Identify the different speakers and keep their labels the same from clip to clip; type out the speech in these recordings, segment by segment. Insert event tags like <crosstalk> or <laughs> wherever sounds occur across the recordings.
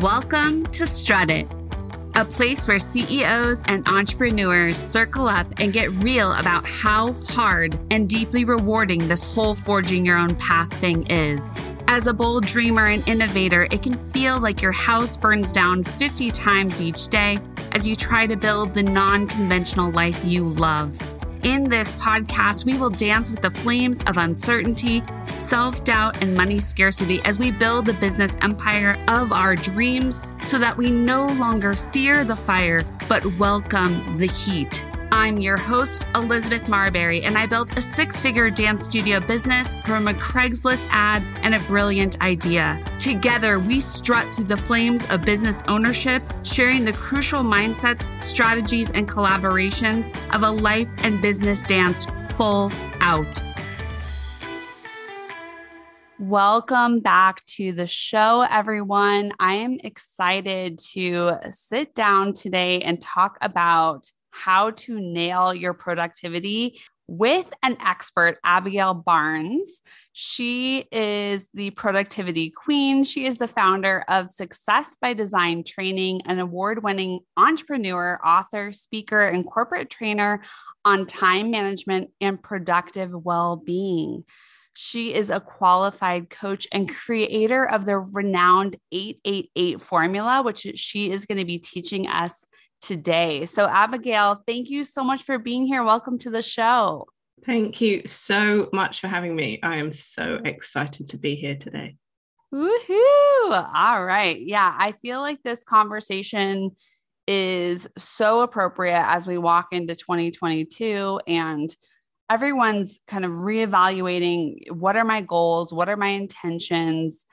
Speaker 1: Welcome to Strut It, a place where CEOs and entrepreneurs circle up and get real about how hard and deeply rewarding this whole forging your own path thing is. As a bold dreamer and innovator, it can feel like your house burns down 50 times each day as you try to build the non conventional life you love. In this podcast, we will dance with the flames of uncertainty, self doubt, and money scarcity as we build the business empire of our dreams so that we no longer fear the fire, but welcome the heat. I'm your host, Elizabeth Marberry, and I built a six figure dance studio business from a Craigslist ad and a brilliant idea. Together, we strut through the flames of business ownership, sharing the crucial mindsets, strategies, and collaborations of a life and business danced full out. Welcome back to the show, everyone. I am excited to sit down today and talk about how to nail your productivity with an expert, Abigail Barnes. She is the productivity queen. She is the founder of Success by Design Training, an award winning entrepreneur, author, speaker, and corporate trainer on time management and productive well being. She is a qualified coach and creator of the renowned 888 formula, which she is going to be teaching us today. So, Abigail, thank you so much for being here. Welcome to the show.
Speaker 2: Thank you so much for having me. I am so excited to be here today.
Speaker 1: Woohoo! All right. Yeah, I feel like this conversation is so appropriate as we walk into 2022 and everyone's kind of reevaluating what are my goals, what are my intentions,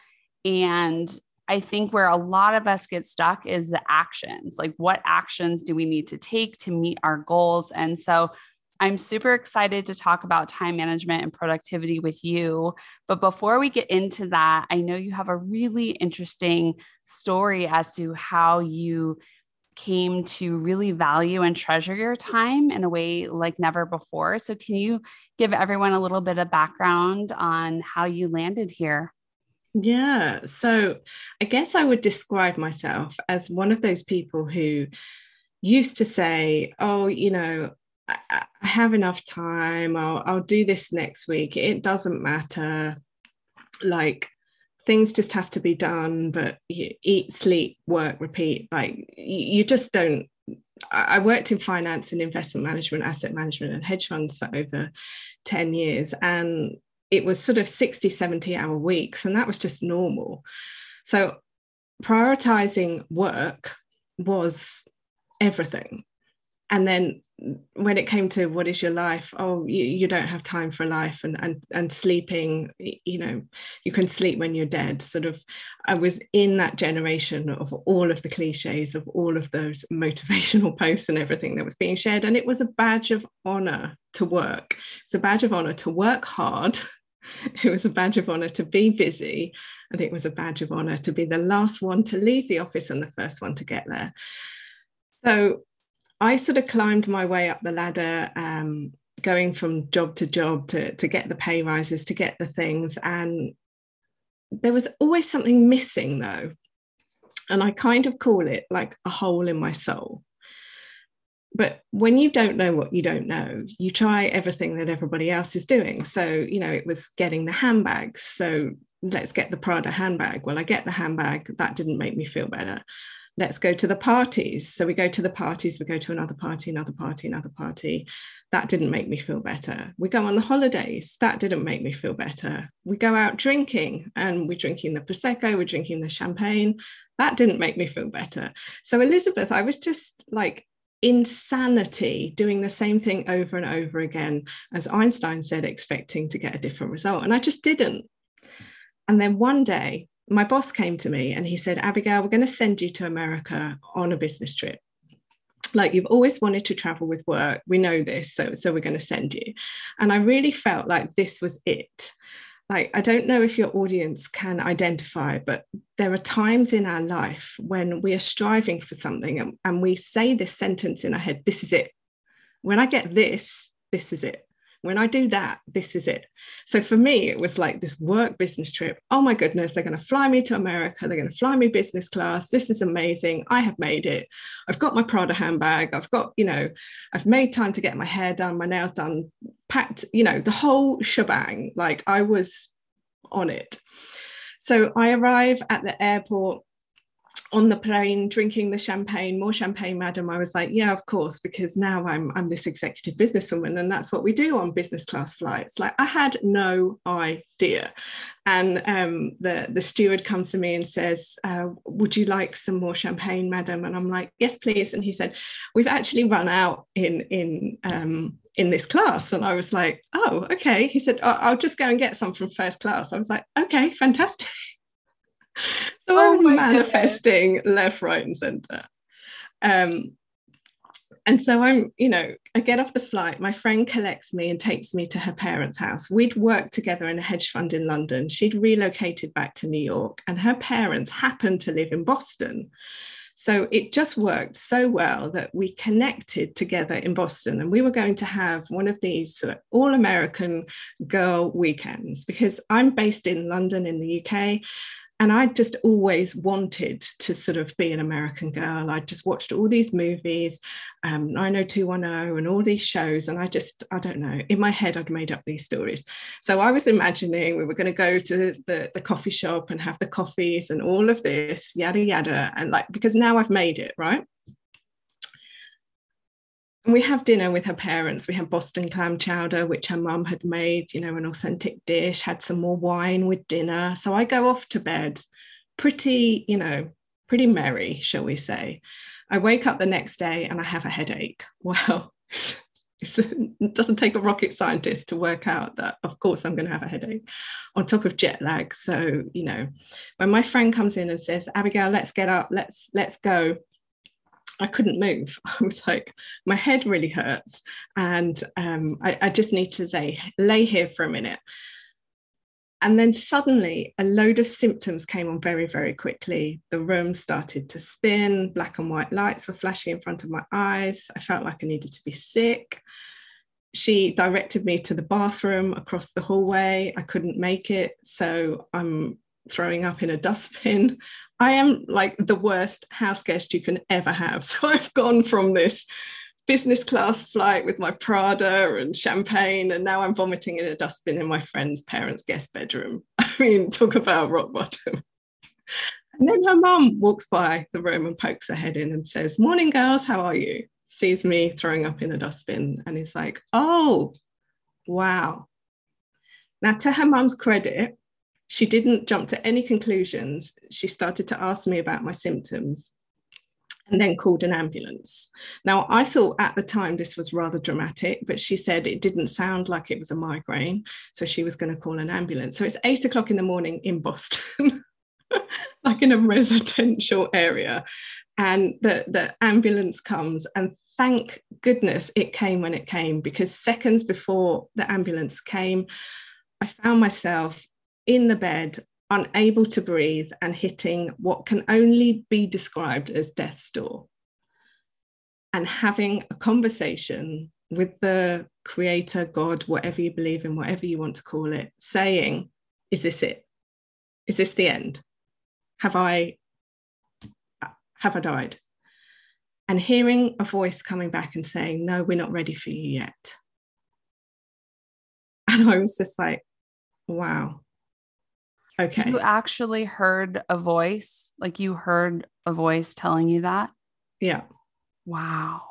Speaker 1: and I think where a lot of us get stuck is the actions. Like, what actions do we need to take to meet our goals? And so, I'm super excited to talk about time management and productivity with you. But before we get into that, I know you have a really interesting story as to how you came to really value and treasure your time in a way like never before. So, can you give everyone a little bit of background on how you landed here?
Speaker 2: Yeah. So I guess I would describe myself as one of those people who used to say, oh, you know, I, have enough time. I'll, I'll do this next week. It doesn't matter. Like, things just have to be done, but you eat, sleep, work, repeat. Like, you just don't. I worked in finance and investment management, asset management, and hedge funds for over 10 years. And it was sort of 60, 70 hour weeks, and that was just normal. So prioritizing work was everything. And then when it came to what is your life, oh, you, you don't have time for life and, and and sleeping, you know, you can sleep when you're dead. Sort of I was in that generation of all of the cliches of all of those <laughs> motivational posts and everything that was being shared. And it was a badge of honor to work. It's a badge of honor to work hard it was a badge of honor to be busy. And it was a badge of honor to be the last one to leave the office and the first one to get there. So i sort of climbed my way up the ladder um, going from job to job to, to get the pay rises to get the things. And there was always something missing though. And i kind of call it like a hole in my soul but when you don't know what you don't know you try everything that everybody else is doing. So you know it was getting the handbags so let's get the prada handbag. Well i get the handbag. That didn't make me feel better. Let's go to the parties. So we go to the parties. We go to another party another party another party. That didn't make me feel better. We go on the holidays. That didn't make me feel better. We go out drinking and we're drinking the prosecco we're drinking the champagne. That didn't make me feel better. So elizabeth i was just like insanity doing the same thing over and over again, as Einstein said, expecting to get a different result. And I just didn't. And then one day, my boss came to me and he said, Abigail, we're going to send you to America on a business trip. Like you've always wanted to travel with work. We know this. So, so we're going to send you. And I really felt like this was it like i don't know if your audience can identify but there are times in our life when we are striving for something and, and we say this sentence in our head this is it. When i get this this is it When I do that, this is it. So for me, it was like this work business trip. Oh my goodness, they're going to fly me to America. They're going to fly me business class. This is amazing. I have made it. I've got my Prada handbag. I've got, you know, I've made time to get my hair done, my nails done, packed, you know, the whole shebang. Like I was on it. So I arrive at the airport on the plane drinking the champagne more champagne madam. I was like yeah of course because now i'm i'm this executive businesswoman and that's what we do on business class flights. Like i had no idea. And um, the the steward comes to me and says uh, would you like some more champagne madam? And i'm like yes please. And he said we've actually run out in in um, in this class. And i was like oh okay. He said i'll just go and get some from first class. I was like okay fantastic <laughs> so oh I was manifesting goodness. left, right, and center. Um, and so I'm, you know, I get off the flight. My friend collects me and takes me to her parents' house. We'd worked together in a hedge fund in London. She'd relocated back to New York, and her parents happened to live in Boston. So it just worked so well that we connected together in Boston and we were going to have one of these sort of all American girl weekends because I'm based in London in the UK and I just always wanted to sort of be an American girl. I just watched all these movies, um, 90210, and all these shows. And I just, I don't know, in my head, I'd made up these stories. So I was imagining we were going to go to the, the coffee shop and have the coffees and all of this, yada, yada. And like, because now I've made it, right? We have dinner with her parents. We had Boston clam chowder, which her mum had made, you know, an authentic dish, had some more wine with dinner. So I go off to bed pretty, you know, pretty merry, shall we say. I wake up the next day and I have a headache. <laughs> Well, it doesn't take a rocket scientist to work out that, of course, I'm going to have a headache on top of jet lag. So, you know, when my friend comes in and says, Abigail, let's get up, let's let's go. I couldn't move. <laughs> I was like, my head really hurts, and um, I, I, just need to lay lay here for a minute. And then suddenly, a load of symptoms came on very, very quickly. The room started to spin. Black and white lights were flashing in front of my eyes. I felt like I needed to be sick. She directed me to the bathroom across the hallway. I couldn't make it, so I'm throwing up in a <laughs> dustbin. I am like the worst house guest you can ever have. <laughs> So I've gone from this business class flight with my Prada and champagne, and now I'm vomiting in a dustbin in my friend's parents' guest bedroom. <laughs> I mean, talk about rock bottom. And then her mum walks by the room and pokes her head in and says, Morning, girls, how are you? Sees me throwing up in the dustbin and is like, Oh, wow. Now, to her mum's credit, she didn't jump to any conclusions. She started to ask me about my symptoms and then called an ambulance. Now, I thought at the time this was rather dramatic, but she said it didn't sound like it was a migraine. So she was going to call an ambulance. So it's eight o'clock in the morning in Boston, <laughs> like in a residential area. And the, the ambulance comes, and thank goodness it came when it came, because seconds before the ambulance came, I found myself in the bed, unable to breathe, and hitting what can only be described as death's door. And having a conversation with the creator, God, whatever you believe in, whatever you want to call it, saying, Is this it? Is this the end? Have I have I died? And hearing a voice coming back and saying, No, we're not ready for you yet. And I was just like, wow, Okay.
Speaker 1: You actually heard a voice, like you heard a voice telling you that?
Speaker 2: Yeah.
Speaker 1: Wow.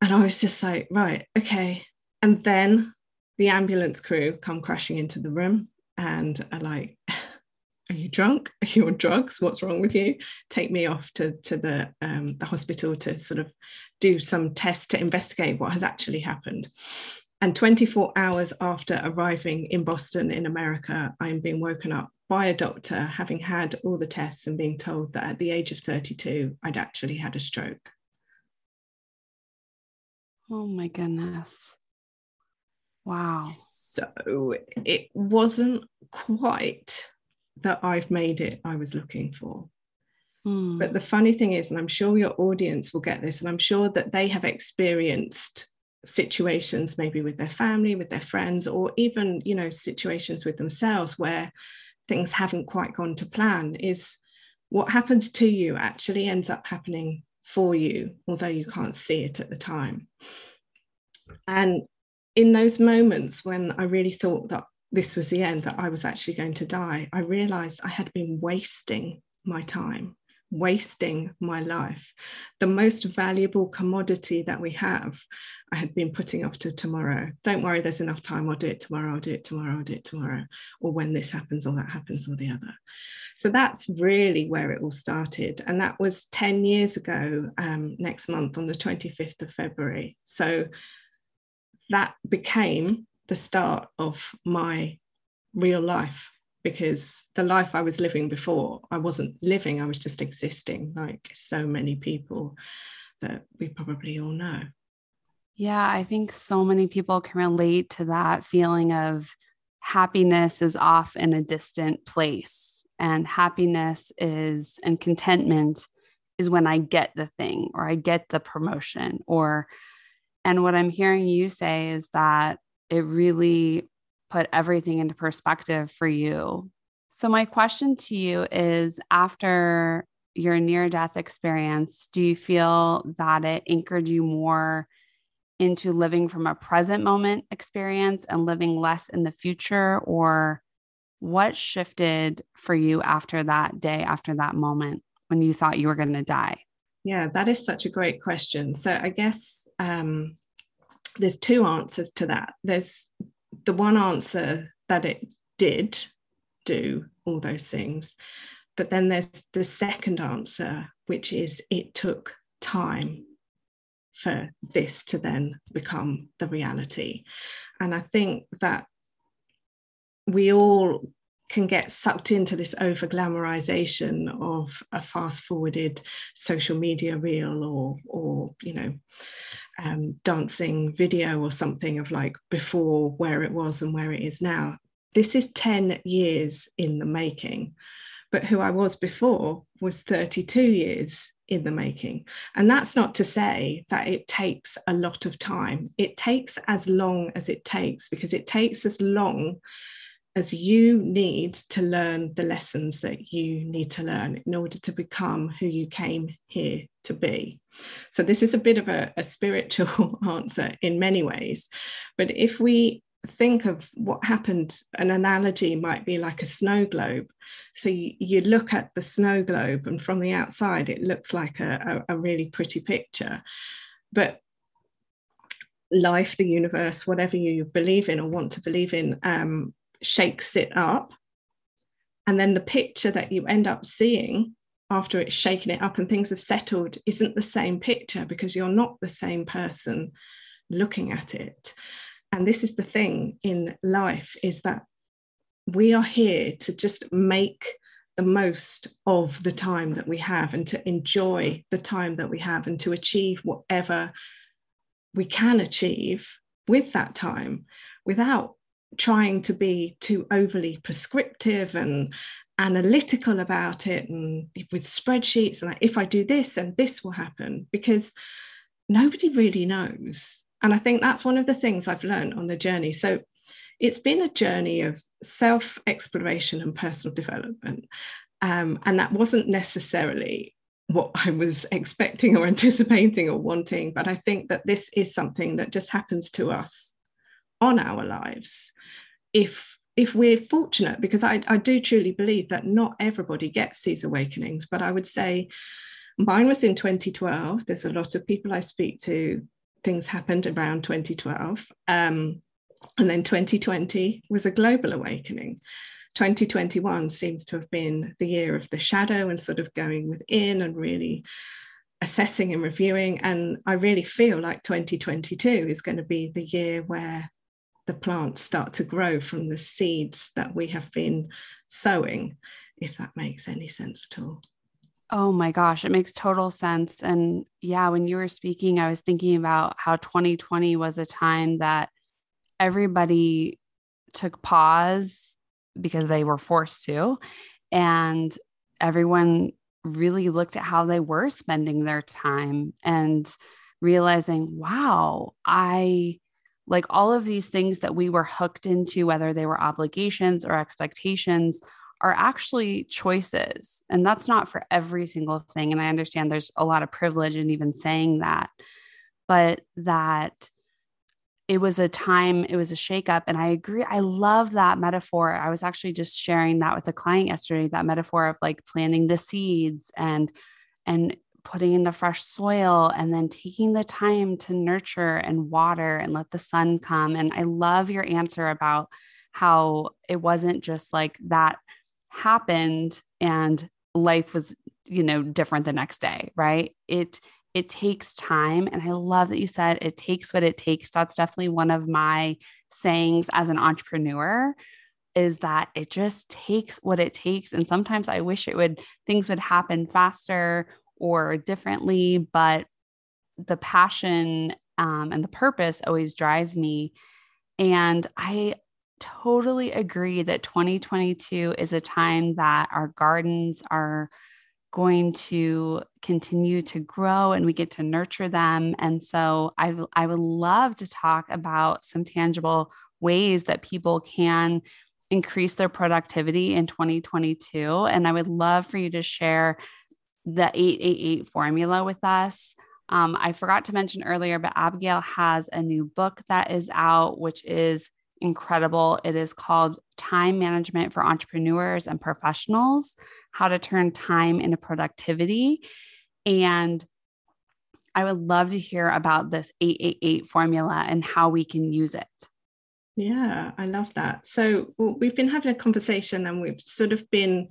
Speaker 2: And I was just like, right, okay. And then the ambulance crew come crashing into the room and are like, are you drunk? Are you on drugs? What's wrong with you? Take me off to, to the, um, the hospital to sort of do some tests to investigate what has actually happened. And 24 hours after arriving in Boston in America, I'm being woken up by a doctor, having had all the tests and being told that at the age of 32, I'd actually had a stroke.
Speaker 1: Oh my goodness. Wow.
Speaker 2: So it wasn't quite that I've made it I was looking for. Hmm. But the funny thing is, and I'm sure your audience will get this, and I'm sure that they have experienced situations maybe with their family with their friends or even you know situations with themselves where things haven't quite gone to plan is what happens to you actually ends up happening for you although you can't see it at the time and in those moments when i really thought that this was the end that i was actually going to die i realized i had been wasting my time wasting my life. The most valuable commodity that we have, I had been putting off to tomorrow. Don't worry, there's enough time. I'll do it tomorrow. I'll do it tomorrow. I'll do it tomorrow. Or when this happens, or that happens, or the other. So that's really where it all started. And that was 10 years ago um, next month on the 25th of February. So that became the start of my real life because the life I was living before, I wasn't living, I was just existing like so many people that we probably all know.
Speaker 1: Yeah, I think so many people can relate to that feeling of happiness is off in a distant place. And happiness is, and contentment is when I get the thing or I get the promotion. Or, and what I'm hearing you say is that it really put everything into perspective for you. So, my question to you is after your near death experience, do you feel that it anchored you more into living from a present moment experience and living less in the future? Or what shifted for you after that day, after that moment when you thought you were going to die?
Speaker 2: Yeah, that is such a great question. So, I guess um, there's two answers to that. There's the one answer that it did do all those things. But then there's the second answer, which is it took time for this to then become the reality. And I think that we all can get sucked into this over glamorization of a fast forwarded social media reel or or you know um, dancing video or something of like before where it was and where it is now. This is 10 years in the making, but who I was before was 32 years in the making. And that's not to say that it takes a lot of time. It takes as long as it takes because it takes as long as you need to learn the lessons that you need to learn in order to become who you came here to be. So, this is a bit of a, a spiritual <laughs> answer in many ways. But if we think of what happened, an analogy might be like a snow globe. So, you, you look at the snow globe, and from the outside, it looks like a, a, a really pretty picture. But life, the universe, whatever you believe in or want to believe in, um, shakes it up. And then the picture that you end up seeing after it's shaken it up and things have settled isn't the same picture because you're not the same person looking at it. And this is the thing in life is that we are here to just make the most of the time that we have and to enjoy the time that we have and to achieve whatever we can achieve with that time without trying to be too overly prescriptive and analytical about it and with spreadsheets and like, if I do this and this will happen because nobody really knows. And I think that's one of the things I've learned on the journey. So it's been a journey of self exploration and personal development. Um, and that wasn't necessarily what I was <laughs> expecting or anticipating or wanting. But I think that this is something that just happens to us on our lives if if we're fortunate because I, I do truly believe that not everybody gets these awakenings but i would say mine was in 2012 there's a lot of people i speak to things happened around 2012 um, and then 2020 was a global awakening 2021 seems to have been the year of the shadow and sort of going within and really assessing and reviewing and i really feel like 2022 is going to be the year where the plants start to grow from the seeds that we have been sowing, if that makes any sense at all.
Speaker 1: Oh my gosh, it makes total sense. And yeah, when you were speaking, I was thinking about how 2020 was a time that everybody took pause because they were forced to. And everyone really looked at how they were spending their time and realizing, wow, I like all of these things that we were hooked into, whether they were obligations or expectations, are actually choices. And that's not for every single thing. And I understand there's a lot of privilege in even saying that, but that it was a time, it was a shakeup. And I agree. I love that metaphor. I was actually just sharing that with a client yesterday, that metaphor of like planting the seeds and and putting in the fresh soil and then taking the time to nurture and water and let the sun come. And I love your answer about how it wasn't just like that happened and life was, you know, different the next day, right? It it takes time and I love that you said it takes what it takes. That's definitely one of my sayings as an entrepreneur is that it just takes what it takes and sometimes I wish it would things would happen faster or differently, but the passion um, and the purpose always drive me. And I totally agree that 2022 is a time that our gardens are going to continue to grow and we get to nurture them. And so I, I would love to talk about some tangible ways that people can increase their productivity in 2022. And I would love for you to share the 888 formula with us. Um, I forgot to mention earlier, but Abigail has a new book that is out, which is incredible. It is called Time Management for Entrepreneurs and Professionals How to Turn Time into Productivity. And I would love to hear about this 888 formula and how we can use it.
Speaker 2: Yeah, I love that. So we've been having a conversation and we've sort of been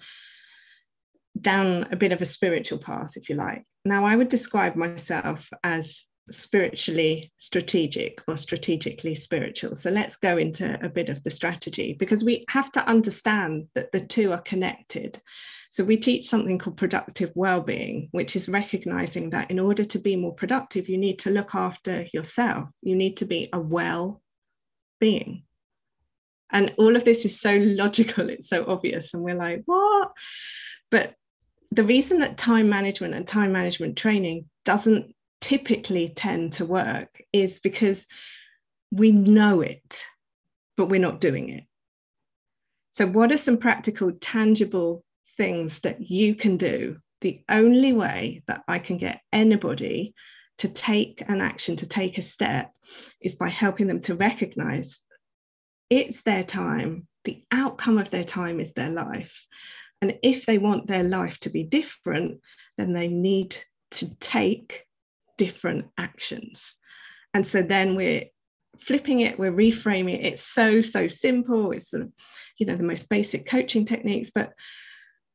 Speaker 2: down a bit of a spiritual path, if you like. Now, I would describe myself as spiritually strategic or strategically spiritual. So let's go into a bit of the strategy because we have to understand that the two are connected. So we teach something called productive well-being, which is recognizing that in order to be more productive, you need to look after yourself. You need to be a well being. And all of this is so logical, it's so obvious. And we're like, what? But the reason that time management and time management training doesn't typically tend to work is because we know it, but we're not doing it. So, what are some practical, tangible things that you can do? The only way that I can get anybody to take an action, to take a step, is by helping them to recognize it's their time, the outcome of their time is their life. And if they want their life to be different, then they need to take different actions. And so then we're flipping it, we're reframing it. It's so, so simple. It's sort of, you know, the most basic coaching techniques, but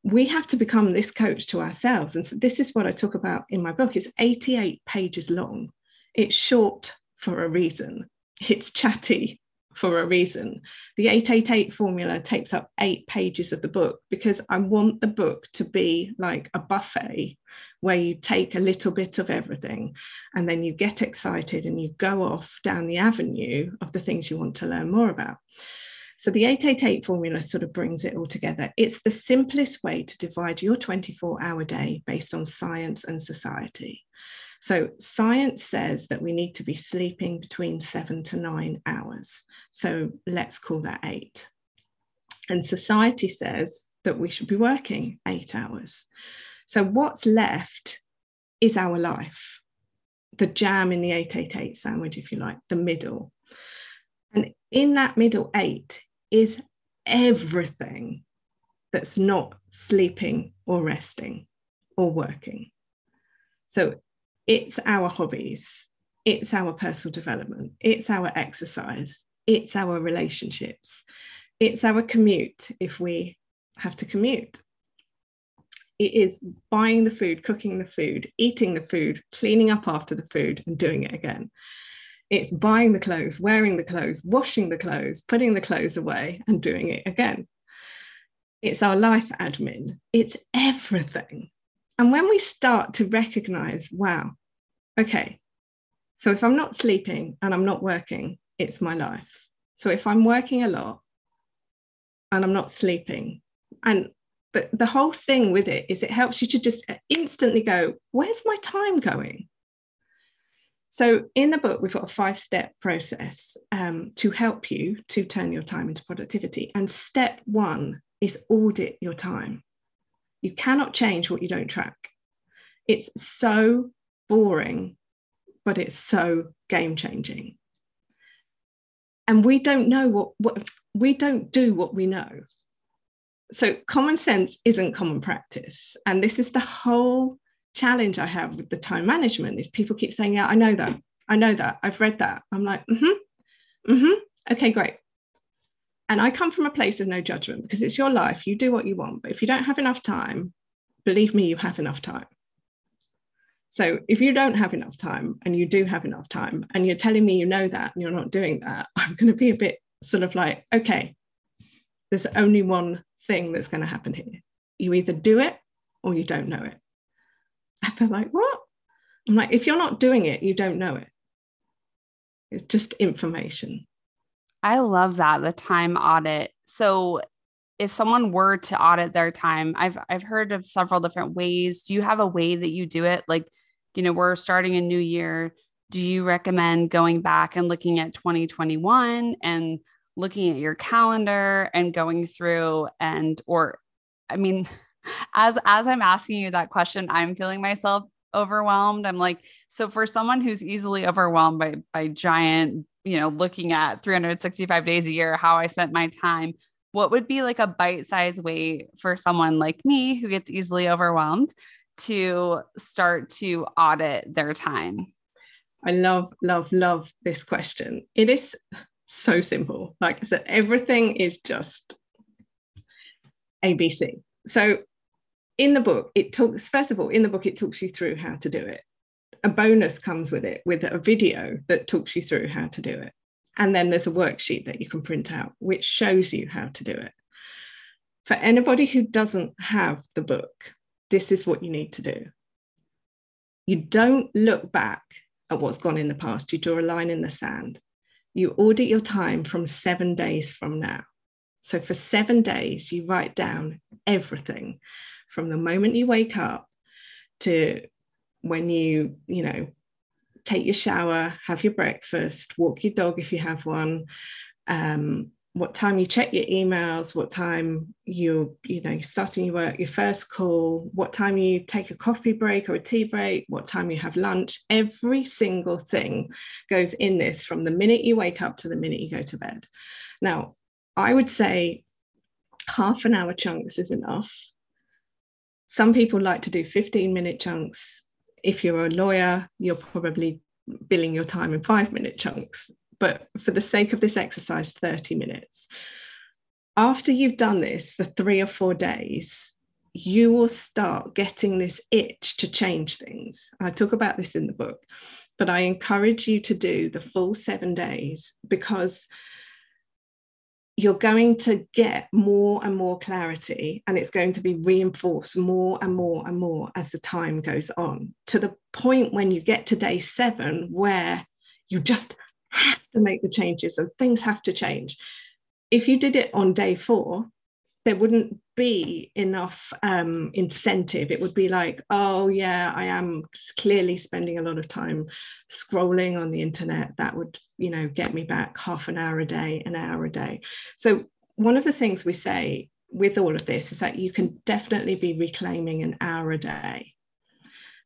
Speaker 2: we have to become this coach to ourselves. And so this is what I talk about in my book. It's 88 pages long. It's short for a reason. It's chatty for a reason. The 888 formula takes up eight pages of the book because I want the book to be like a buffet where you take a little bit of everything and then you get excited and you go off down the avenue of the things you want to learn more about. So the 888 formula sort of brings it all together. It's the simplest way to divide your 24 hour day based on science and society. So, science says that we need to be sleeping between seven to nine hours. So, let's call that eight. And society says that we should be working eight hours. So, what's left is our life, the jam in the 888 sandwich, if you like, the middle. And in that middle eight is everything that's not sleeping or resting or working. So it's our hobbies, it's our personal development, it's our exercise, it's our relationships, it's our commute if we have to commute. It is buying the food, cooking the food, eating the food, cleaning up after the food, and doing it again. It's buying the clothes, wearing the clothes, washing the clothes, putting the clothes away, and doing it again. It's our life admin. It's everything. And when we start to recognize, wow, okay, so if I'm not sleeping and I'm not working, it's my life. So if I'm working a lot and I'm not sleeping, and but the whole thing with it is it helps you to just instantly go, where's my time going? So, in the book, we've got a five step process um, to help you to turn your time into productivity. And step one is audit your time. You cannot change what you don't track. It's so boring, but it's so game changing. And we don't know what, what we don't do what we know. So, common sense isn't common practice. And this is the whole challenge I have with the time management is people keep saying, Yeah, I know that. I know that. I've read that. I'm like, mm-hmm. Mm-hmm. Okay, great. And I come from a place of no judgment because it's your life. You do what you want. But if you don't have enough time, believe me, you have enough time. So if you don't have enough time and you do have enough time and you're telling me you know that and you're not doing that, <laughs> I'm going to be a bit sort of like, okay, there's only one thing that's going to happen here. You either do it or you don't know it. And they're like, what? I'm like, if you're not doing it, you don't know it. It's just information.
Speaker 1: I love that the time audit. So if someone were to audit their time, I've I've heard of several different ways. Do you have a way that you do it? Like, you know, we're starting a new year. Do you recommend going back and looking at 2021 and looking at your calendar and going through and or I mean <laughs> as as I'm asking you that question, I'm feeling myself overwhelmed. I'm like, so for someone who's easily overwhelmed by by giant, you know, looking at 365 days a year, how I spent my time, what would be like a bite-sized way for someone like me who gets easily overwhelmed to start to audit their time?
Speaker 2: I love, love, love this question. It is so simple. Like I said, everything is just ABC. So in the book, it talks, first of all, in the book, it talks you through how to do it. A bonus comes with it, with a video that talks you through how to do it. And then there's a worksheet that you can print out, which shows you how to do it. For anybody who doesn't have the book, this is what you need to do. You don't look back at what's gone in the past, you draw a line in the sand. You audit your time from seven days from now. So for seven days, you write down everything from the moment you wake up to when you, you know, take your shower, have your breakfast, walk your dog if you have one, um, what time you check your emails, what time you, you know, starting your work, your first call, what time you take a coffee break or a tea break, what time you have lunch. Every single thing goes in this from the minute you wake up to the minute you go to bed. Now, I would say half an hour chunks is enough some people like to do 15 minute chunks. If you're a lawyer, you're probably billing your time in five minute chunks. But for the sake of this exercise, 30 minutes. After you've done this for three or four days, you will start getting this itch to change things. I talk about this in the book, but I encourage you to do the full seven days because you're going to get more and more clarity and it's going to be reinforced more and more and more as the time goes on to the point when you get to day seven where you just have to make the changes and things have to change. If you did it on day four there wouldn't be enough um, incentive. It would be like, oh, yeah, I am clearly spending a lot of time scrolling on the internet. That would, you know, get me back half an hour a day, an hour a day. So, one of the things we say with all of this is that you can definitely be reclaiming an hour a day.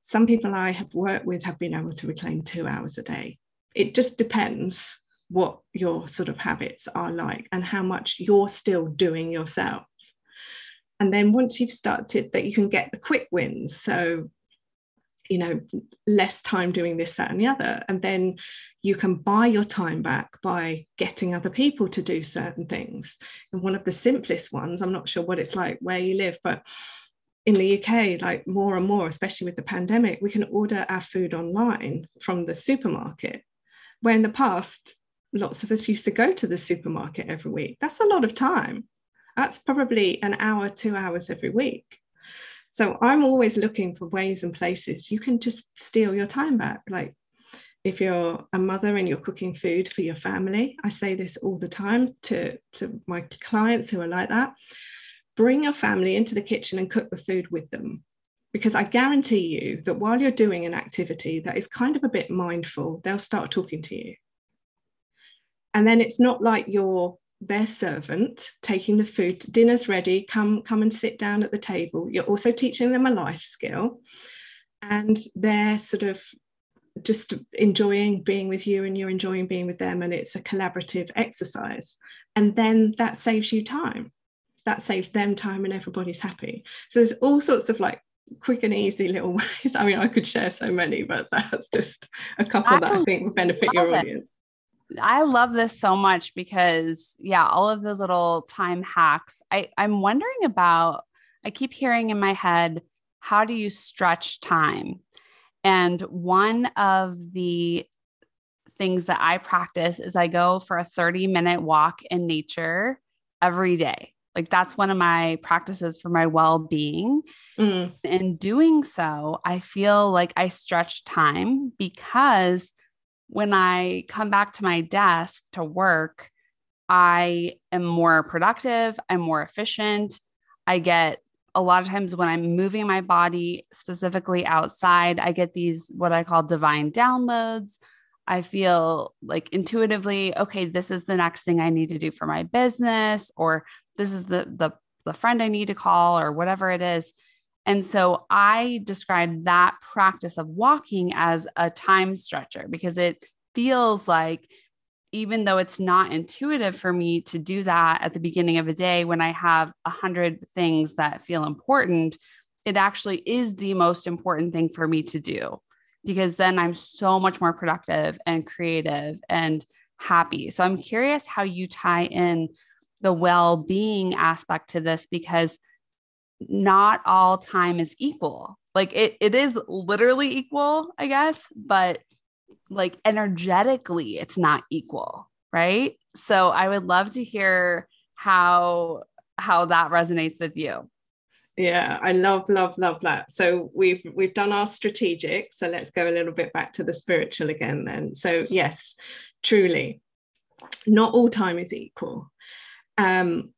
Speaker 2: Some people I have worked with have been able to reclaim two hours a day. It just depends what your sort of habits are like and how much you're still doing yourself and then once you've started that you can get the quick wins so you know less time doing this that and the other and then you can buy your time back by getting other people to do certain things and one of the simplest ones i'm not sure what it's like where you live but in the UK, like more and more, especially with the pandemic, we can order our food online from the supermarket. Where in the past, lots of us used to go to the supermarket every week. That's a lot of time that's probably an hour, two hours every week. So I'm always looking for ways and places you can just steal your time back. Like if you're a mother and you're cooking food for your family, I say this all the time to, to my clients who are like that. Bring your family into the kitchen and cook the food with them. because I guarantee you that while you're doing an activity that is kind of a bit mindful, they'll start talking to you. And then it's not like you're their servant taking the food dinner's ready come come and sit down at the table. You're also teaching them a life skill and they're sort of just enjoying being with you and you're enjoying being with them and it's a collaborative exercise. And then that saves you time. That saves them time and everybody's happy. So there's all sorts of like quick and easy little <laughs> ways. I mean i could share so many but that's just a couple I that i think would benefit your audience
Speaker 1: I love this so much because yeah, all of those little time hacks. I I'm wondering about I keep hearing in my head, how do you stretch time? And one of the things that I practice is I go for a 30 minute walk in nature every day. Like that's one of my practices for my well being. Mm. In doing so, I feel like I stretch time because when I come back to my desk to work, I am more productive, I'm more efficient. I get a lot of times when I'm moving my body specifically outside, I get these what I call divine downloads. I feel like intuitively, okay, this is the next thing I need to do for my business, or this is the the the friend I need to call, or whatever it is. And so I describe that practice of walking as a time stretcher because it feels like even though it's not intuitive for me to do that at the beginning of a day when I have a hundred things that feel important, it actually is the most important thing for me to do because then I'm so much more productive and creative and happy. So I'm curious how you tie in the well being aspect to this because not all time is equal. Like it, it is literally equal, I guess, but like energetically it's not equal right? So i would love to hear how how that resonates with you.
Speaker 2: Yeah i love love love that. So we've we've done our strategic so let's go a little bit back to the spiritual again then. So yes truly not all time is equal. Um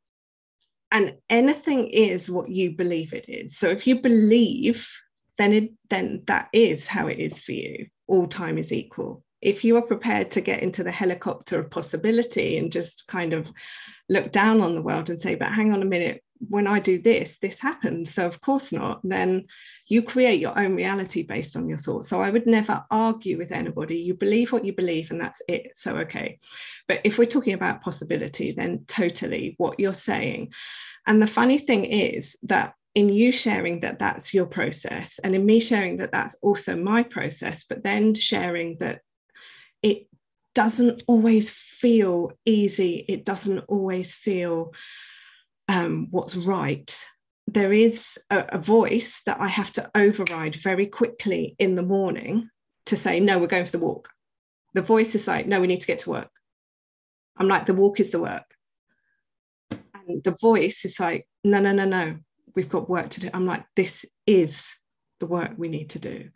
Speaker 2: and anything is what you believe it is so if you believe then it then that is how it is for you all time is equal. If you are prepared to get into the helicopter of possibility and just kind of look down on the world and say, but hang on a minute, when I do this, this happens. So, of course not, then you create your own reality based on your thoughts. So, I would never argue with anybody. You believe what you believe, and that's it. So, okay. But if we're talking about possibility, then totally what you're saying. And the funny thing is that in you sharing that that's your process and in me sharing that that's also my process but then sharing that it doesn't always feel easy it doesn't always feel um, what's right there is a, a voice that i have to override very quickly in the morning to say no we're going for the walk the voice is like no we need to get to work i'm like the walk is the work and the voice is like no no no no we've got work to do. I'm like, this is the work we need to do.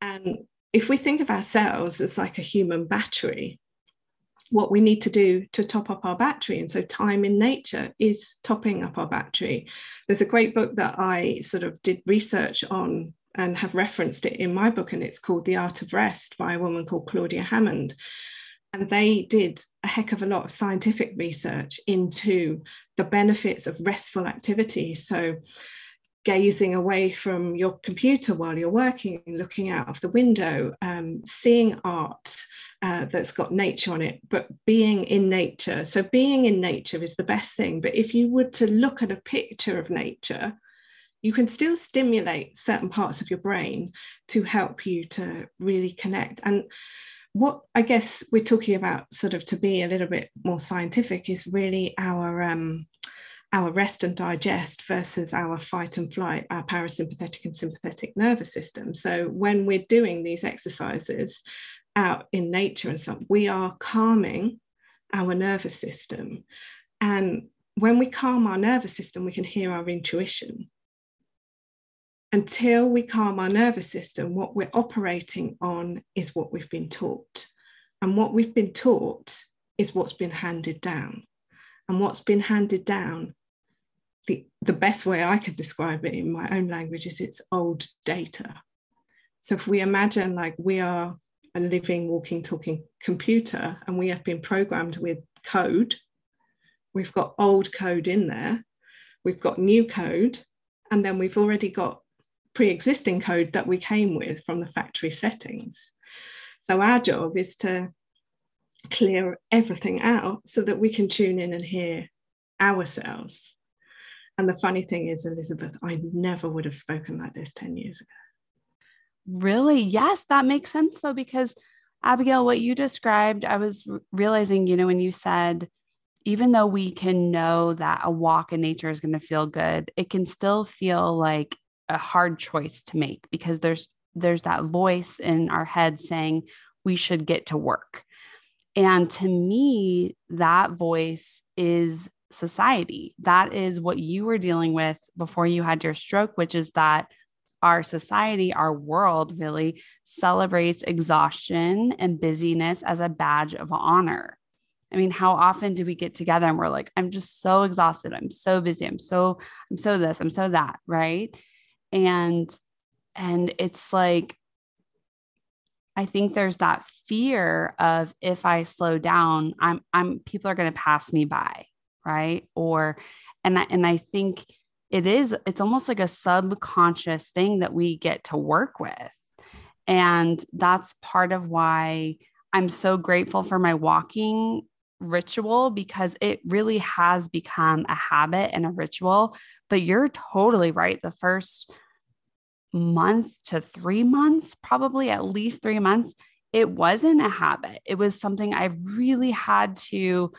Speaker 2: And if we think of ourselves as like a human battery, what we need to do to top up our battery. And so, time in nature is topping up our battery. There's a great book that I sort of did research on and have referenced it in my book, and it's called The Art of Rest by a woman called Claudia Hammond. And they did a heck of a lot of scientific research into the benefits of restful activity. So, gazing away from your computer while you're working, looking out of the window, um, seeing art uh, that's got nature on it, but being in nature. So, being in nature is the best thing. But if you were to look at a picture of nature, you can still stimulate certain parts of your brain to help you to really connect. And what I guess we're talking about, sort of to be a little bit more scientific, is really our um, our rest and digest versus our fight and flight, our parasympathetic and sympathetic nervous system. So when we're doing these exercises out in nature and stuff, we are calming our nervous system. And when we calm our nervous system, we can hear our intuition until we calm our nervous system, what we're operating on is what we've been taught. And what we've been taught is what's been handed down. And what's been handed down the, the best way I could describe it in my own language is it's old data. So if we imagine like we are a living, walking, talking computer and we have been programmed with code, we've got old code in there, we've got new code, and then we've already got pre-existing code that we came with from the factory settings. So our job is to clear everything out so that we can tune in and hear ourselves. And the funny thing is, Elizabeth, I never would have spoken like this 10 years ago.
Speaker 1: Really? Yes, that makes sense though, because Abigail, what you described, I was realizing, you know, when you said, even though we can know that a walk in nature is going to feel good, it can still feel like a hard choice to make because there's there's that voice in our head saying we should get to work. And to me, that voice is society. That is what you were dealing with before you had your stroke, which is that our society, our world really celebrates exhaustion and busyness as a badge of honor. I mean, how often do we get together and we're like, I'm just so exhausted. I'm so busy. I'm so, I'm so this, I'm so that, right? And and it's like I think there's that fear of if I slow down, I'm I'm people are going to pass me by, right? Or and I, and I think it is it's almost like a subconscious thing that we get to work with. And that's part of why I'm so grateful for my walking ritual because it really has become a habit and a ritual. But you're totally right. The first month to three months, probably at least three months, it wasn't a habit. It was something I really had to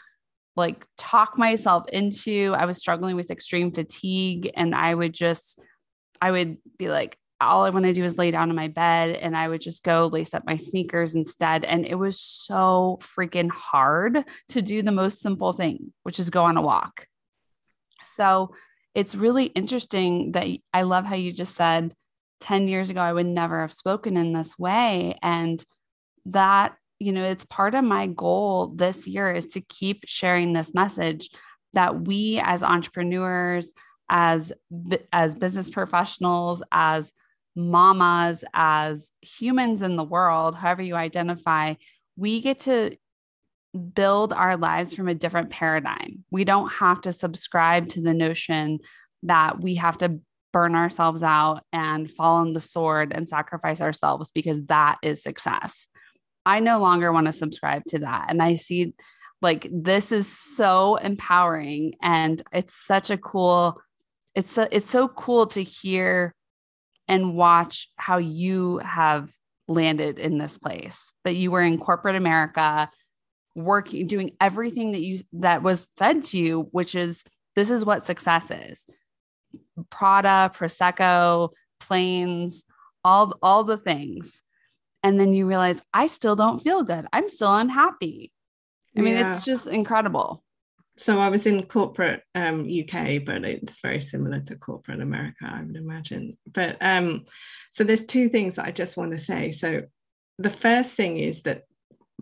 Speaker 1: like talk myself into. I was struggling with extreme fatigue and I would just, I would be like, all I want to do is lay down in my bed and I would just go lace up my sneakers instead. And it was so freaking hard to do the most simple thing, which is go on a walk. So it's really interesting that I love how you just said 10 years ago, I would never have spoken in this way. And that, you know, it's part of my goal this year is to keep sharing this message that we as entrepreneurs, as, as business professionals, as mamas, as humans in the world, however you identify, we get to build our lives from a different paradigm. We don't have to subscribe to the notion that we have to burn ourselves out and fall on the sword and sacrifice ourselves because that is success. I no longer want to subscribe to that. And I see like this is so empowering and it's such a cool it's so, it's so cool to hear and watch how you have landed in this place that you were in corporate America working doing everything that you that was fed to you which is this is what success is Prada, Prosecco, planes, all all the things. And then you realize I still don't feel good. I'm still unhappy. I mean, yeah. it's just incredible.
Speaker 2: So I was in corporate um, UK, but it's very similar to corporate America, I would imagine. But um, so there's two things I just want to say. So the first thing is that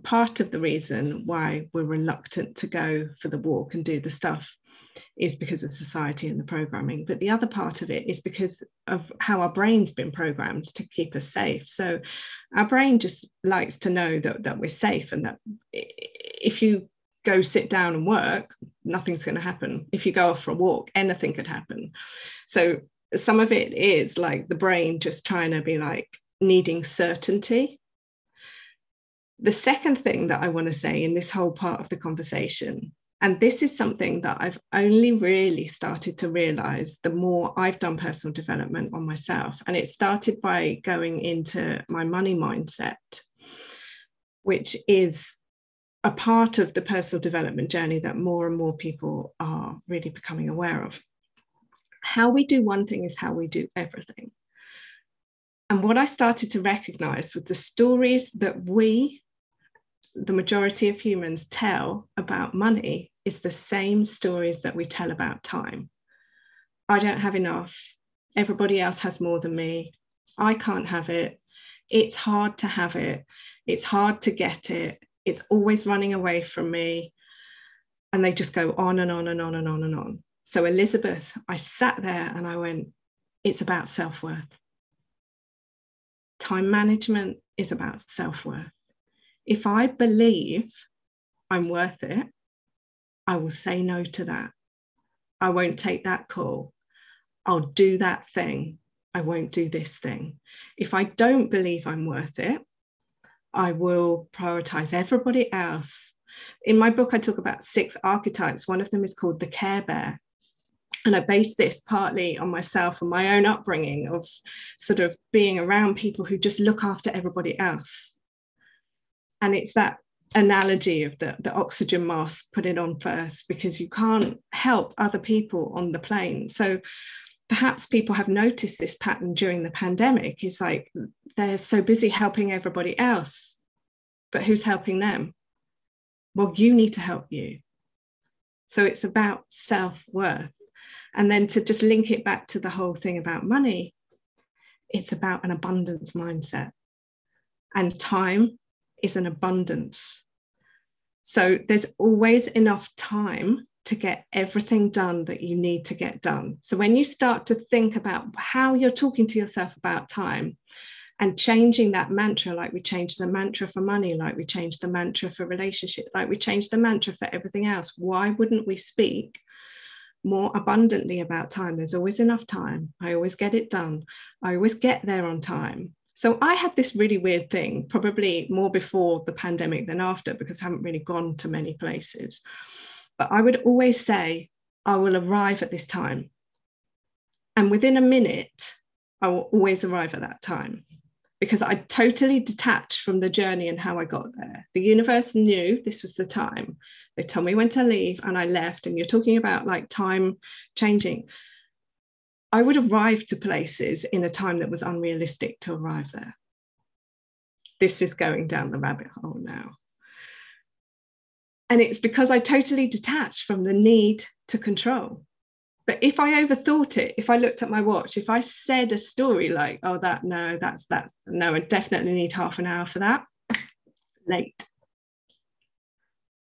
Speaker 2: part of the reason why we're reluctant to go for the walk and do the stuff is because of society and the programming. But the other part of it is because of how our brain's been programmed to keep us safe. So our brain just likes to know that, that we're safe and that if you go sit down and work, nothing's going to happen. If you go off for a walk, anything could happen. So some of it is like the brain just trying to be like needing certainty. The second thing that I want to say in this whole part of the conversation and this is something that I've only really started to realize the more I've done personal development on myself. And it started by going into my money mindset, which is a part of the personal development journey that more and more people are really becoming aware of. How we do one thing is how we do everything. And what I started to recognize with the stories that we the majority of humans tell about money is the same stories that we tell about time. I don't have enough. Everybody else has more than me. I can't have it. It's hard to have it. It's hard to get it. It's always running away from me. And they just go on and on and on and on and on. So, Elizabeth, I sat there and I went, it's about self worth. Time management is about self worth. If I believe I'm worth it, I will say no to that. I won't take that call. I'll do that thing. I won't do this thing. If I don't believe I'm worth it, I will prioritize everybody else. In my book, I talk about six archetypes. One of them is called the Care Bear. And I base this partly on myself and my own upbringing of sort of being around people who just look after everybody else. And it's that analogy of the, the oxygen mask put it on first because you can't help other people on the plane. So perhaps people have noticed this pattern during the pandemic. Is like they're so busy helping everybody else but who's helping them? Well you need to help you. So it's about self-worth. And then to just link it back to the whole thing about money it's about an abundance mindset and time is an abundance. So there's always enough time to get everything done that you need to get done. So when you start to think about how you're talking to yourself about time and changing that mantra, like we changed the mantra for money, like we changed the mantra for relationship, like we changed the mantra for everything else, why wouldn't we speak more abundantly about time? There's always enough time. I always get it done. I always get there on time. So I had this really weird thing, probably more before the pandemic than after, because I haven't really gone to many places. But I would always say, I will arrive at this time. And within a minute, I will always arrive at that time because I totally detached from the journey and how I got there. The universe knew this was the time. They told me when to leave and I left. And you're talking about like time changing. I would arrive to places in a time that was unrealistic to arrive there. This is going down the rabbit hole now. And it's because I totally detached from the need to control. But if I overthought it, if I looked at my watch, if I said a story like, oh, that, no, that's, that, no, I definitely need half an hour for that, <laughs> late.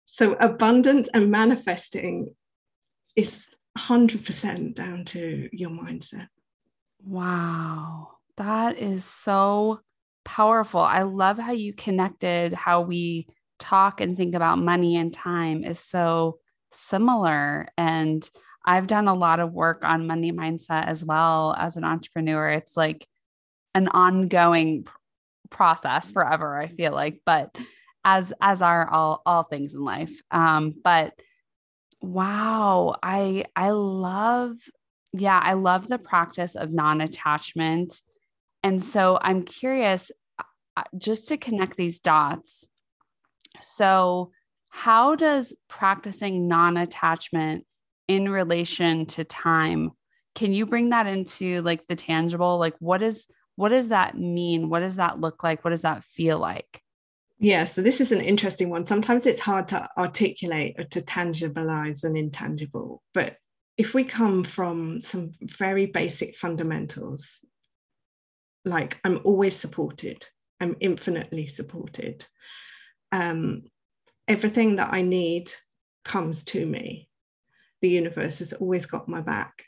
Speaker 2: So abundance and manifesting is 100% down to your mindset.
Speaker 1: Wow. That is so powerful. I love how you connected how we talk and think about money and time is so similar. And I've done a lot of work on money mindset as well as an entrepreneur. It's like an ongoing process forever, I feel like, but as as are all all things in life. Um, but Wow. I I love yeah, I love the practice of non-attachment. And so I'm curious uh, just to connect these dots. So how does practicing non-attachment in relation to time can you bring that into like the tangible like what is what does that mean what does that look like what does that feel like
Speaker 2: yeah, so this is an interesting one. Sometimes it's hard to articulate or to tangibilize an intangible, but if we come from some very basic fundamentals, like I'm always supported, I'm infinitely supported. Um, everything that I need comes to me. The universe has always got my back.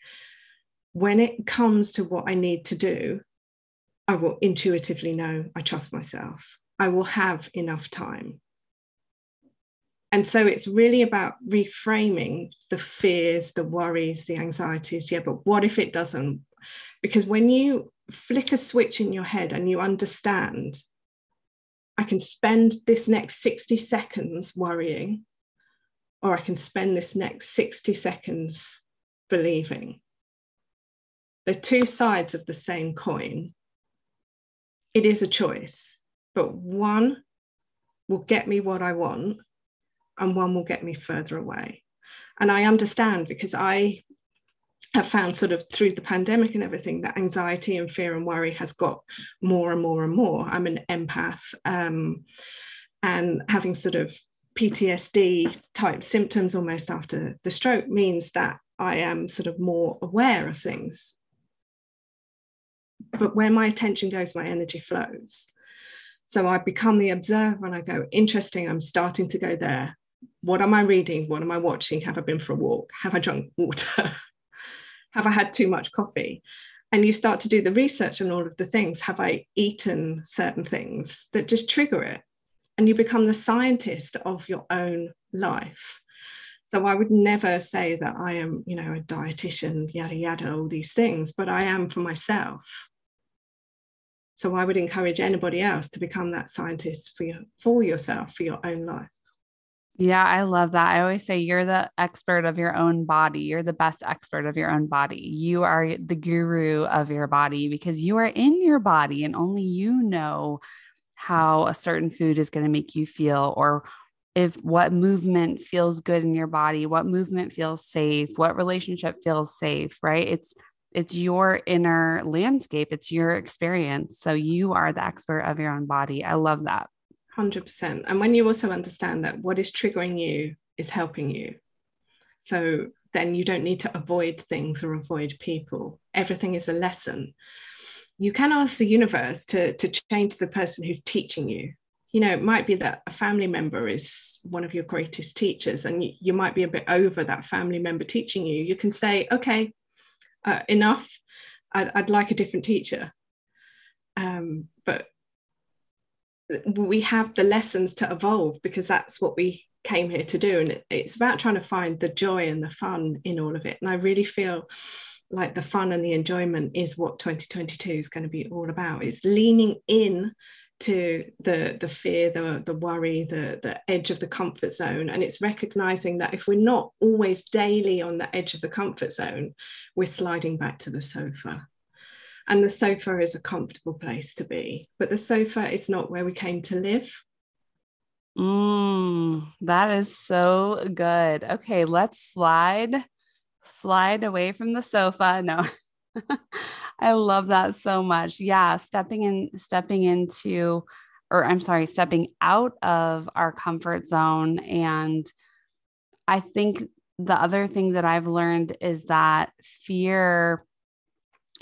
Speaker 2: When it comes to what I need to do, I will intuitively know I trust myself. I will have enough time. And so it's really about reframing the fears, the worries, the anxieties. Yeah, but what if it doesn't? Because when you flick a switch in your head and you understand, I can spend this next 60 seconds worrying, or I can spend this next 60 seconds believing. They're two sides of the same coin. It is a choice but one will get me what I want and one will get me further away. And I understand because I have found sort of through the pandemic and everything that anxiety and fear and worry has got more and more and more. I'm an empath um, and having sort of PTSD type symptoms almost after the stroke means that I am sort of more aware of things. But where my attention goes, my energy flows. So I become the observer and I go, interesting, I'm starting to go there. what am I reading? What am I watching? Have I been for a walk? Have I drunk water? <laughs> Have I had too much coffee? And you start to do the research on all of the things. Have I eaten certain things that just trigger it? And you become the scientist of your own life. So I would never say that I am, you know, a dietitian, yada, yada, all these things, but I am for myself. So I would encourage anybody else to become that scientist for, your, for yourself, for your own life.
Speaker 1: Yeah, I love that. I always say you're the expert of your own body. You're the best expert of your own body. You are the guru of your body because you are in your body and only you know how a certain food is going to make you feel or if what movement feels good in your body, what movement feels safe, what relationship feels safe, right? It's it's your inner landscape, it's your experience. So you are the expert of your own body. I love that.
Speaker 2: 100%. And when you also understand that what is triggering you is helping you. So then you don't need to avoid things or avoid people. Everything is a lesson. You can ask the universe to, to change the person who's teaching you. You know, it might be that a family member is one of your greatest teachers, and you, you might be a bit over that family member teaching you. You can say, okay, uh, enough. I'd, I'd, like a different teacher. Um, but we have the lessons to evolve because that's what we came here to do. And it's about trying to find the joy and the fun in all of it. And I really feel like the fun and the enjoyment is what 2022 is going to be all about. It's leaning in to the the fear the the worry the the edge of the comfort zone. And it's recognizing that if we're not always daily on the edge of the comfort zone we're sliding back to the sofa. And the sofa is a comfortable place to be but the sofa is not where we came to live.
Speaker 1: Mm, that is so good. Okay let's slide slide away from the sofa. <laughs> No <laughs> I love that so much. Yeah, stepping in stepping into or I'm sorry, stepping out of our comfort zone and I think the other thing that I've learned is that fear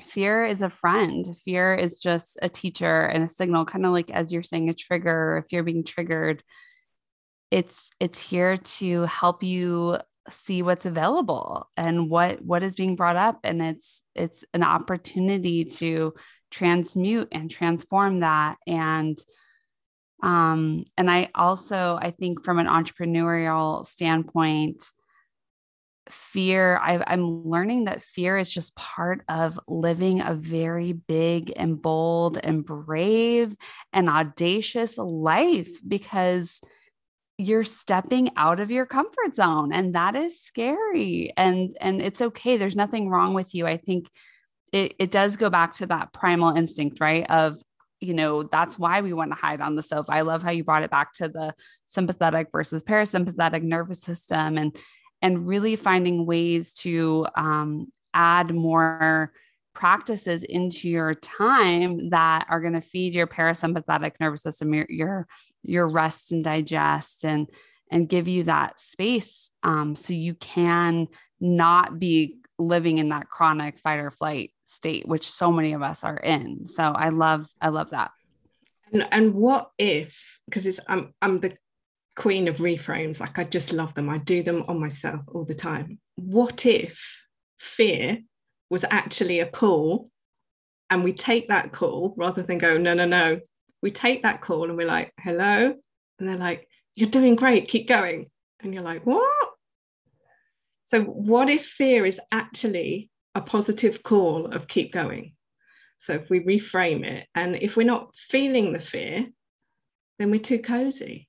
Speaker 1: fear is a friend. Fear is just a teacher and a signal kind of like as you're saying a trigger if you're being triggered it's it's here to help you see what's available and what what is being brought up. And it's it's an opportunity to transmute and transform that. And um and i also i think from an entrepreneurial standpoint fear I, i'm learning that fear is just part of living a very big and bold and brave and audacious life because you're stepping out of your comfort zone and that is scary and and it's okay there's nothing wrong with you. I think it, it does go back to that primal instinct right of you know that's why we want to hide on the sofa. I love how you brought it back to the sympathetic versus parasympathetic nervous system and and really finding ways to um, add more practices into your time that are going to feed your parasympathetic nervous system your, your your rest and digest and and give you that space um, so you can not be living in that chronic fight or flight state which so many of us are in. So i love i love that.
Speaker 2: And, and what if because it's i'm i'm the queen of reframes like i just love them. I do them on myself all the time. What if fear was actually a call and we take that call rather than go no no no we take that call and we're like, hello. And they're like, you're doing great, keep going. And you're like, what? So, what if fear is actually a positive call of keep going? So, if we reframe it, and if we're not feeling the fear, then we're too cozy.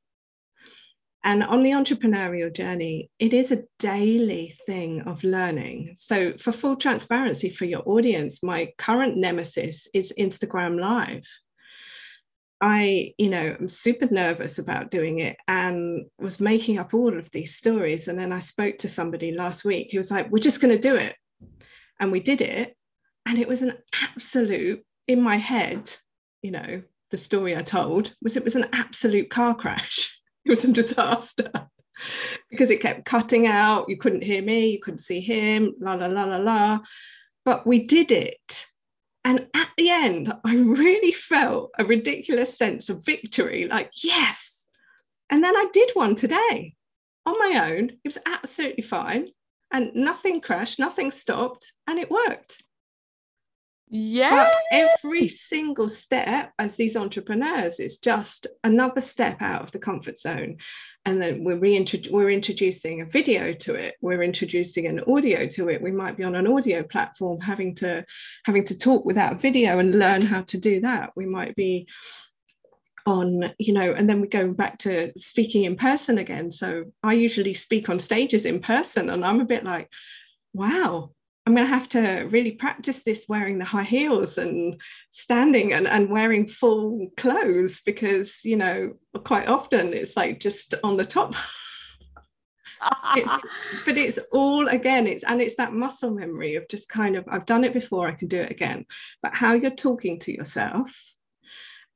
Speaker 2: And on the entrepreneurial journey, it is a daily thing of learning. So, for full transparency for your audience, my current nemesis is Instagram Live. I, you know, I'm super nervous about doing it and was making up all of these stories. And then I spoke to somebody last week who was like, we're just going to do it. And we did it. And it was an absolute, in my head, you know, the story I told was it was an absolute car crash. <laughs> It was a disaster <laughs> because it kept cutting out. You couldn't hear me, you couldn't see him, la, la, la, la, la. But we did it and at the end, I really felt a ridiculous sense of victory like, yes. And then I did one today. on my own. It was absolutely fine. And nothing crashed, nothing stopped, and it worked.
Speaker 1: Yeah.
Speaker 2: every single step as these entrepreneurs is just another step out of the comfort zone. And then we're, reintrodu- we're introducing a video to it. We're introducing an audio to it. We might be on an audio platform having to having to talk without video and learn how to do that. We might be on you know and then we go back to speaking in person again so i usually speak on stages in person and i'm a bit like wow I'm going to have to really practice this wearing the high heels and standing and, and wearing full clothes because, you know, quite often it's like just on the top. it's, <laughs> but it's all again, it's and it's that muscle memory of just kind of, I've done it before, I can do it again. But how you're talking to yourself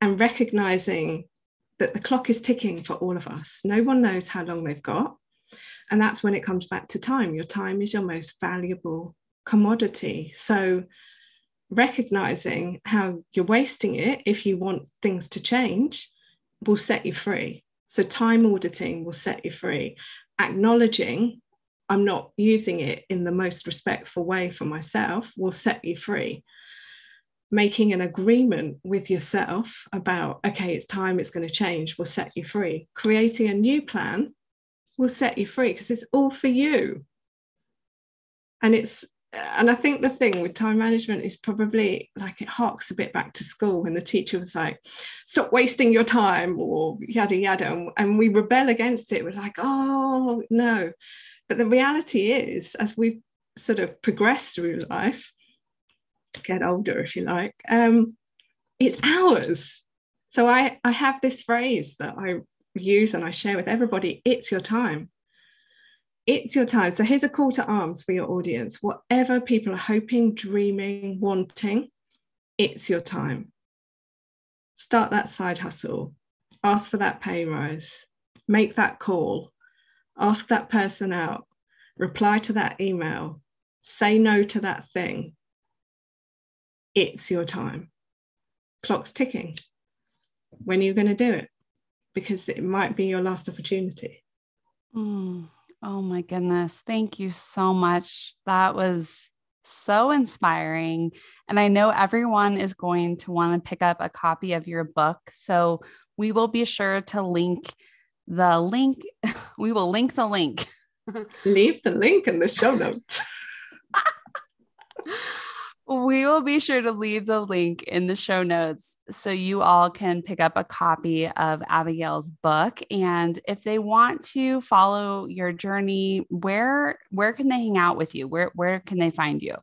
Speaker 2: and recognizing that the clock is ticking for all of us. No one knows how long they've got. And that's when it comes back to time. Your time is your most valuable commodity. So recognizing how you're wasting it if you want things to change will set you free. So time auditing will set you free. Acknowledging I'm not using it in the most respectful way for myself will set you free. Making an agreement with yourself about, okay, it's time, it's going to change, will set you free. Creating a new plan will set you free because it's all for you. And it's and I think the thing with time management is probably like it harks a bit back to school when the teacher was like, stop wasting your time or yada yada. And, and we rebel against it. We're like, oh no. But the reality is, as we sort of progress through life, get older if you like, um, it's ours. So I, I have this phrase that I use and I share with everybody it's your time it's your time. So here's a call to arms for your audience. Whatever people are hoping, dreaming, wanting, it's your time. Start that side hustle, ask for that pay rise, make that call, ask that person out, reply to that email, say no to that thing. It's your time. Clock's ticking. When are you going to do it? Because it might be your last opportunity.
Speaker 1: Mm. Oh my goodness. Thank you so much. That was so inspiring. And I know everyone is going to want to pick up a copy of your book. So we will be sure to link the link. <laughs> We will link the link. <laughs>
Speaker 2: Leave the link in the show notes. <laughs>
Speaker 1: We will be sure to leave the link in the show notes so you all can pick up a copy of Abigail's book. And if they want to follow your journey, where where can they hang out with you? Where where can they find you?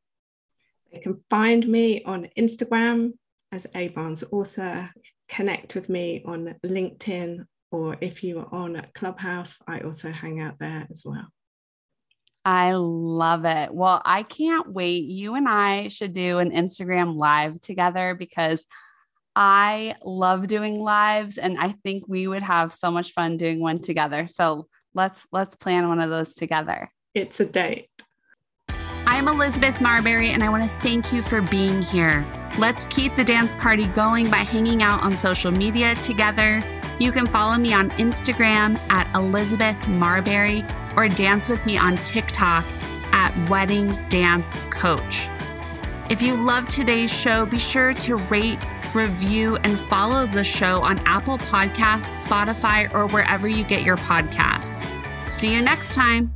Speaker 2: They can find me on Instagram as A Barnes author, connect with me on LinkedIn, or if you are on Clubhouse, I also hang out there as well.
Speaker 1: I love it. Well, I can't wait. You and I should do an Instagram live together because I love doing lives and I think we would have so much fun doing one together. So let's let's plan one of those together.
Speaker 2: It's a date.
Speaker 3: I'm Elizabeth Marbury and I want to thank you for being here. Let's keep the dance party going by hanging out on social media together. You can follow me on Instagram at Elizabeth Marbury or dance with me on TikTok at Wedding Dance Coach. If you love today's show, be sure to rate, review, and follow the show on Apple Podcasts, Spotify, or wherever you get your podcasts. See you next time.